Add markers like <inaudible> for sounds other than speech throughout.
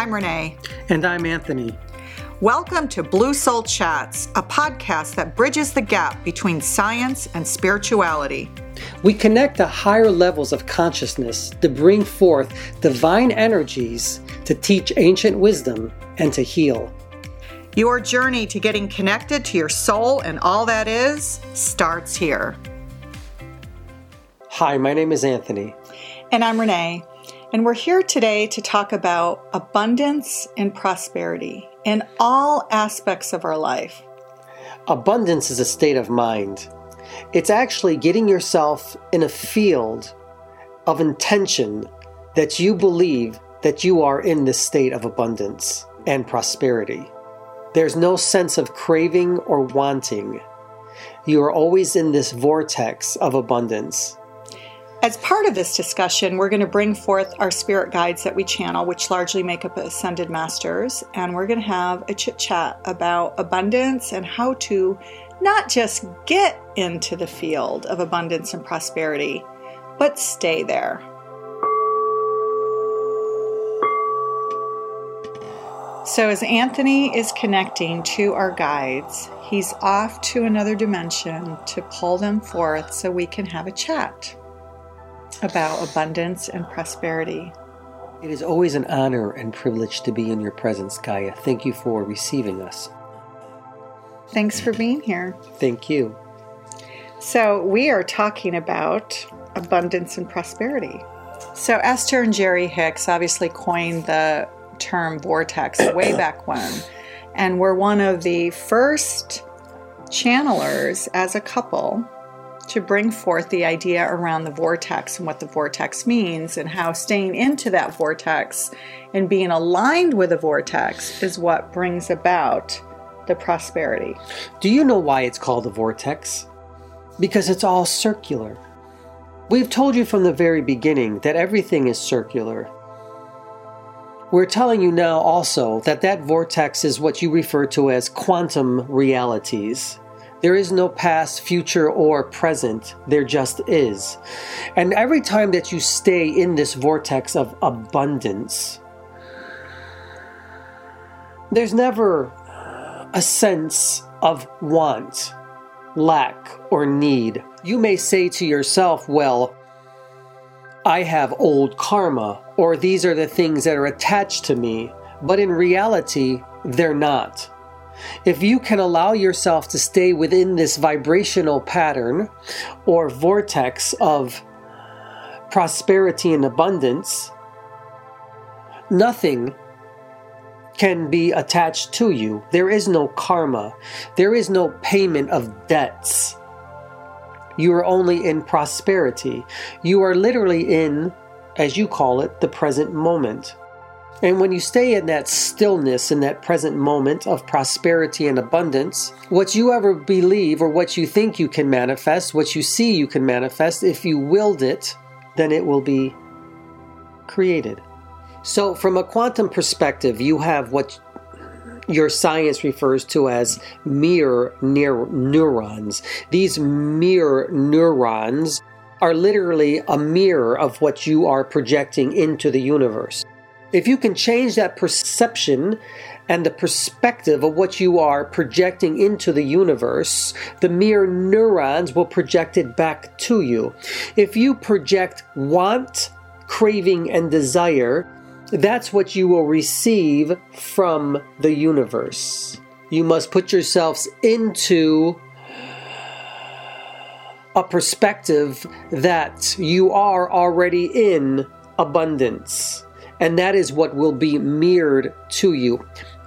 I'm Renee. And I'm Anthony. Welcome to Blue Soul Chats, a podcast that bridges the gap between science and spirituality. We connect the higher levels of consciousness to bring forth divine energies to teach ancient wisdom and to heal. Your journey to getting connected to your soul and all that is starts here. Hi, my name is Anthony. And I'm Renee. And we're here today to talk about abundance and prosperity in all aspects of our life. Abundance is a state of mind. It's actually getting yourself in a field of intention that you believe that you are in this state of abundance and prosperity. There's no sense of craving or wanting. You are always in this vortex of abundance. As part of this discussion, we're going to bring forth our spirit guides that we channel, which largely make up Ascended Masters, and we're going to have a chit chat about abundance and how to not just get into the field of abundance and prosperity, but stay there. So, as Anthony is connecting to our guides, he's off to another dimension to pull them forth so we can have a chat about abundance and prosperity. It is always an honor and privilege to be in your presence, Gaia. Thank you for receiving us. Thanks for being here. Thank you. So, we are talking about abundance and prosperity. So, Esther and Jerry Hicks obviously coined the term vortex <coughs> way back when, and were one of the first channelers as a couple to bring forth the idea around the vortex and what the vortex means, and how staying into that vortex and being aligned with the vortex is what brings about the prosperity. Do you know why it's called a vortex? Because it's all circular. We've told you from the very beginning that everything is circular. We're telling you now also that that vortex is what you refer to as quantum realities. There is no past, future, or present. There just is. And every time that you stay in this vortex of abundance, there's never a sense of want, lack, or need. You may say to yourself, well, I have old karma, or these are the things that are attached to me, but in reality, they're not. If you can allow yourself to stay within this vibrational pattern or vortex of prosperity and abundance, nothing can be attached to you. There is no karma, there is no payment of debts. You are only in prosperity. You are literally in, as you call it, the present moment. And when you stay in that stillness, in that present moment of prosperity and abundance, what you ever believe or what you think you can manifest, what you see you can manifest, if you willed it, then it will be created. So, from a quantum perspective, you have what your science refers to as mirror neurons. These mirror neurons are literally a mirror of what you are projecting into the universe. If you can change that perception and the perspective of what you are projecting into the universe, the mirror neurons will project it back to you. If you project want, craving, and desire, that's what you will receive from the universe. You must put yourselves into a perspective that you are already in abundance and that is what will be mirrored to you.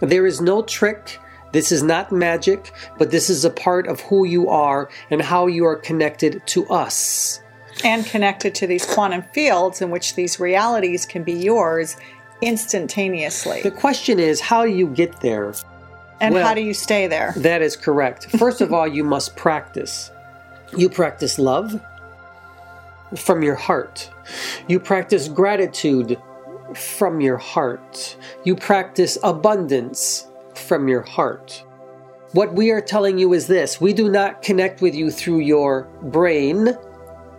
There is no trick. This is not magic, but this is a part of who you are and how you are connected to us. And connected to these quantum fields in which these realities can be yours instantaneously. The question is, how do you get there? And well, how do you stay there? That is correct. First of all, you must practice. You practice love from your heart. You practice gratitude from your heart. You practice abundance from your heart. What we are telling you is this we do not connect with you through your brain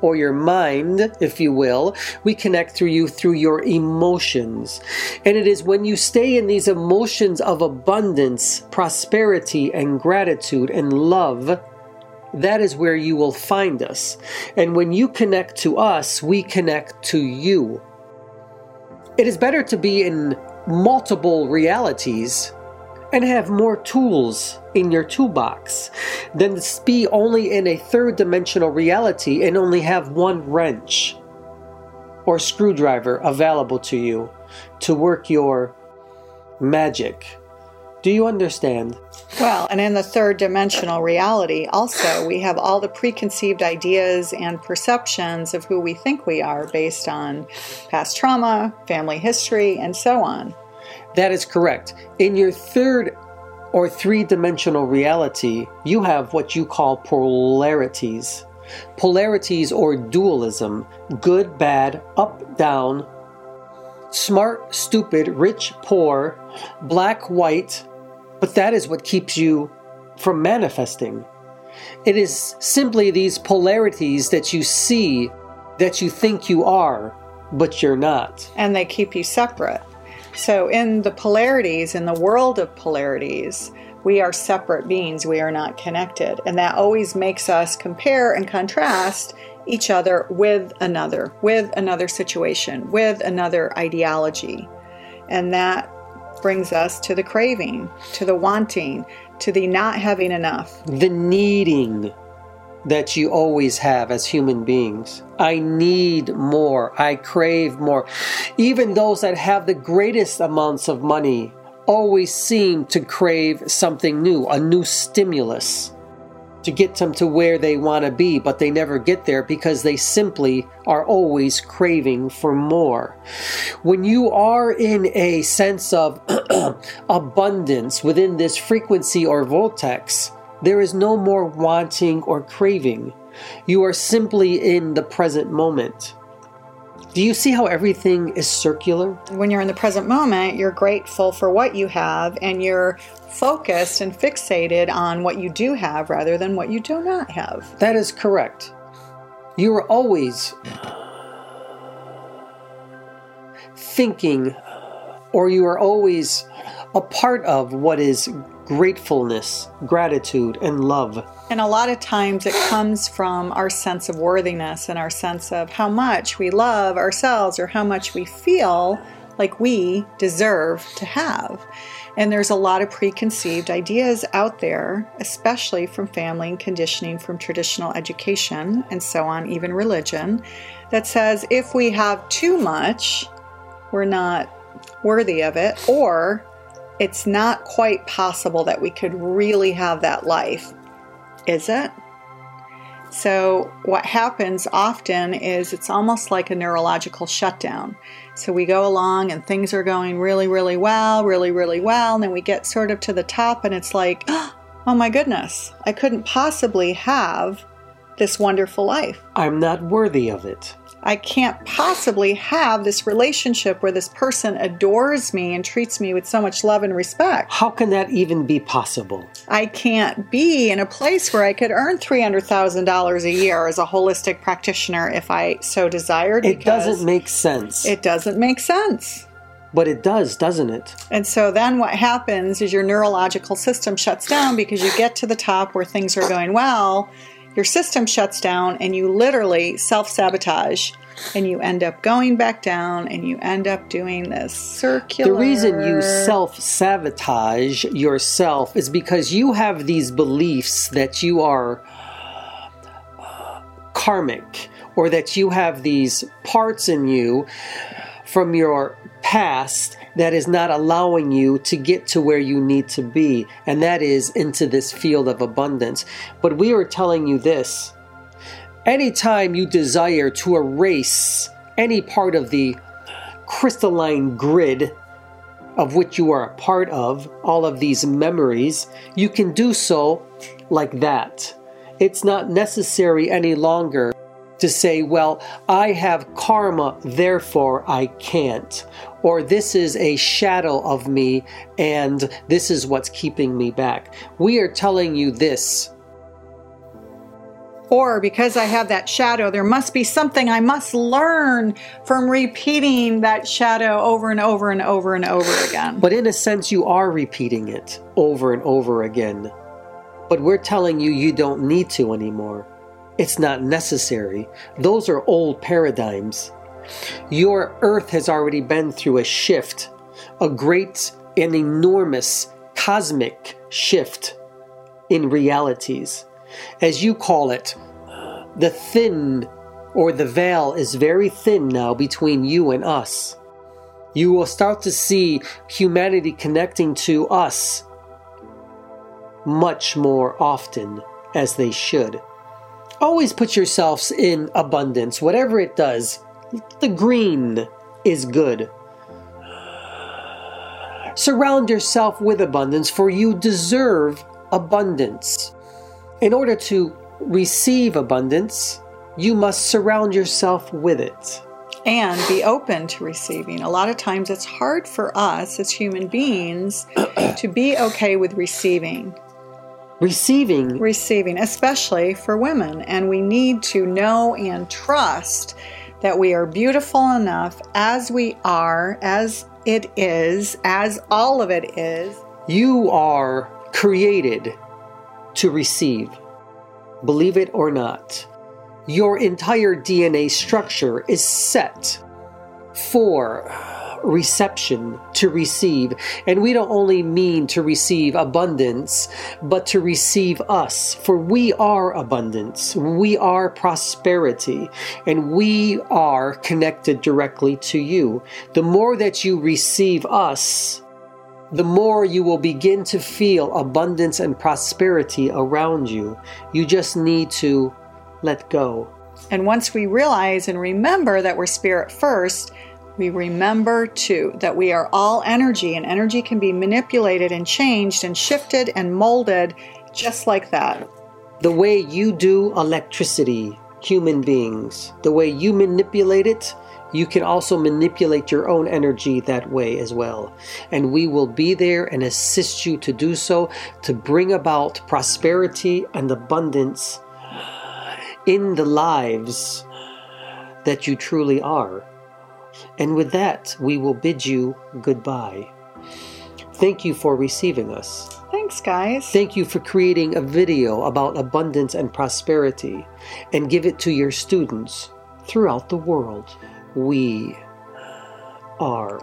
or your mind, if you will. We connect through you through your emotions. And it is when you stay in these emotions of abundance, prosperity, and gratitude and love that is where you will find us. And when you connect to us, we connect to you. It is better to be in multiple realities and have more tools in your toolbox than to be only in a third dimensional reality and only have one wrench or screwdriver available to you to work your magic. Do you understand? Well, and in the third dimensional reality, also, we have all the preconceived ideas and perceptions of who we think we are based on past trauma, family history, and so on. That is correct. In your third or three dimensional reality, you have what you call polarities. Polarities or dualism good, bad, up, down, smart, stupid, rich, poor, black, white, but that is what keeps you from manifesting. It is simply these polarities that you see that you think you are, but you're not. And they keep you separate. So, in the polarities, in the world of polarities, we are separate beings. We are not connected. And that always makes us compare and contrast each other with another, with another situation, with another ideology. And that brings us to the craving, to the wanting, to the not having enough. The needing that you always have as human beings. I need more. I crave more. Even those that have the greatest amounts of money always seem to crave something new, a new stimulus to get them to where they want to be, but they never get there because they simply are always craving for more. When you are in a sense of <clears throat> abundance within this frequency or vortex, there is no more wanting or craving. You are simply in the present moment. Do you see how everything is circular? When you're in the present moment, you're grateful for what you have and you're focused and fixated on what you do have rather than what you do not have. That is correct. You are always thinking, or you are always a part of what is gratefulness, gratitude, and love. And a lot of times it comes from our sense of worthiness and our sense of how much we love ourselves or how much we feel like we deserve to have. And there's a lot of preconceived ideas out there, especially from family and conditioning, from traditional education, and so on, even religion, that says if we have too much, we're not worthy of it, or it's not quite possible that we could really have that life, is it? So, what happens often is it's almost like a neurological shutdown. So, we go along and things are going really, really well, really, really well. And then we get sort of to the top and it's like, <gasps> oh my goodness, I couldn't possibly have this wonderful life. I'm not worthy of it. I can't possibly have this relationship where this person adores me and treats me with so much love and respect. How can that even be possible? I can't be in a place where I could earn $300,000 a year as a holistic practitioner if I so desired. It doesn't make sense. It doesn't make sense. But it does, doesn't it? And so then what happens is your neurological system shuts down because you get to the top where things are going well your system shuts down and you literally self sabotage and you end up going back down and you end up doing this circular. The reason you self sabotage yourself is because you have these beliefs that you are uh, karmic or that you have these parts in you from your past that is not allowing you to get to where you need to be, and that is into this field of abundance. But we are telling you this anytime you desire to erase any part of the crystalline grid of which you are a part of, all of these memories, you can do so like that. It's not necessary any longer to say, well, I have karma, therefore I can't. Or this is a shadow of me and this is what's keeping me back. We are telling you this. Or because I have that shadow, there must be something I must learn from repeating that shadow over and over and over and over again. But in a sense, you are repeating it over and over again. But we're telling you you don't need to anymore. It's not necessary. Those are old paradigms. Your earth has already been through a shift, a great and enormous cosmic shift in realities as you call it, the thin or the veil is very thin now between you and us. You will start to see humanity connecting to us much more often as they should. Always put yourselves in abundance, whatever it does. The green is good. Surround yourself with abundance, for you deserve abundance. In order to receive abundance, you must surround yourself with it. And be open to receiving. A lot of times it's hard for us as human beings to be okay with receiving. Receiving? Receiving, especially for women. And we need to know and trust that we are beautiful enough as we are, as it is, as all of it is. You are created to receive. Believe it or not, your entire DNA structure is set for reception to receive. And we don't only mean to receive abundance, but to receive us. For we are abundance, we are prosperity, and we are connected directly to you. The more that you receive us, the more you will begin to feel abundance and prosperity around you. You just need to let go. And once we realize and remember that we're spirit first, we remember too that we are all energy, and energy can be manipulated and changed and shifted and molded just like that. The way you do electricity, human beings, the way you manipulate it, you can also manipulate your own energy that way as well. And we will be there and assist you to do so to bring about prosperity and abundance in the lives that you truly are. And with that, we will bid you goodbye. Thank you for receiving us. Thanks, guys. Thank you for creating a video about abundance and prosperity and give it to your students throughout the world. We are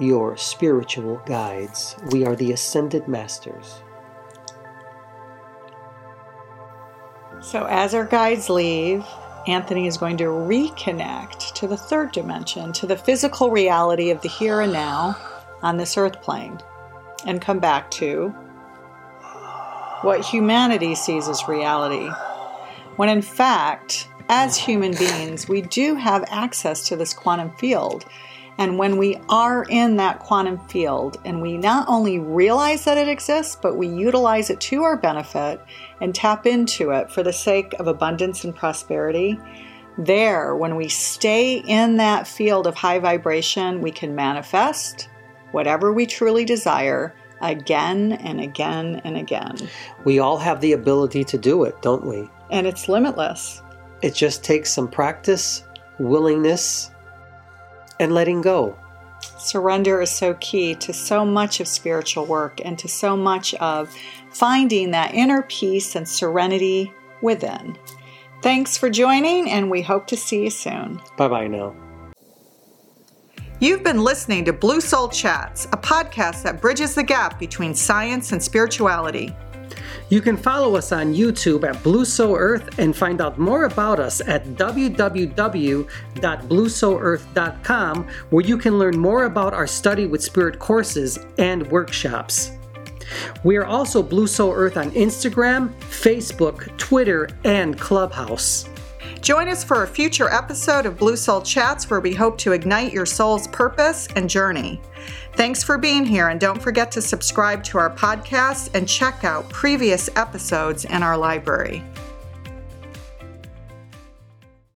your spiritual guides. We are the Ascended Masters. So, as our guides leave, Anthony is going to reconnect to the third dimension, to the physical reality of the here and now on this earth plane, and come back to what humanity sees as reality. When in fact, as human beings, we do have access to this quantum field. And when we are in that quantum field and we not only realize that it exists, but we utilize it to our benefit and tap into it for the sake of abundance and prosperity, there, when we stay in that field of high vibration, we can manifest whatever we truly desire again and again and again. We all have the ability to do it, don't we? And it's limitless. It just takes some practice, willingness, and letting go. Surrender is so key to so much of spiritual work and to so much of finding that inner peace and serenity within. Thanks for joining, and we hope to see you soon. Bye bye now. You've been listening to Blue Soul Chats, a podcast that bridges the gap between science and spirituality. You can follow us on YouTube at Blue Soul Earth and find out more about us at www.bluesoulearth.com, where you can learn more about our Study with Spirit courses and workshops. We are also Blue Soul Earth on Instagram, Facebook, Twitter, and Clubhouse. Join us for a future episode of Blue Soul Chats where we hope to ignite your soul's purpose and journey. Thanks for being here, and don't forget to subscribe to our podcast and check out previous episodes in our library.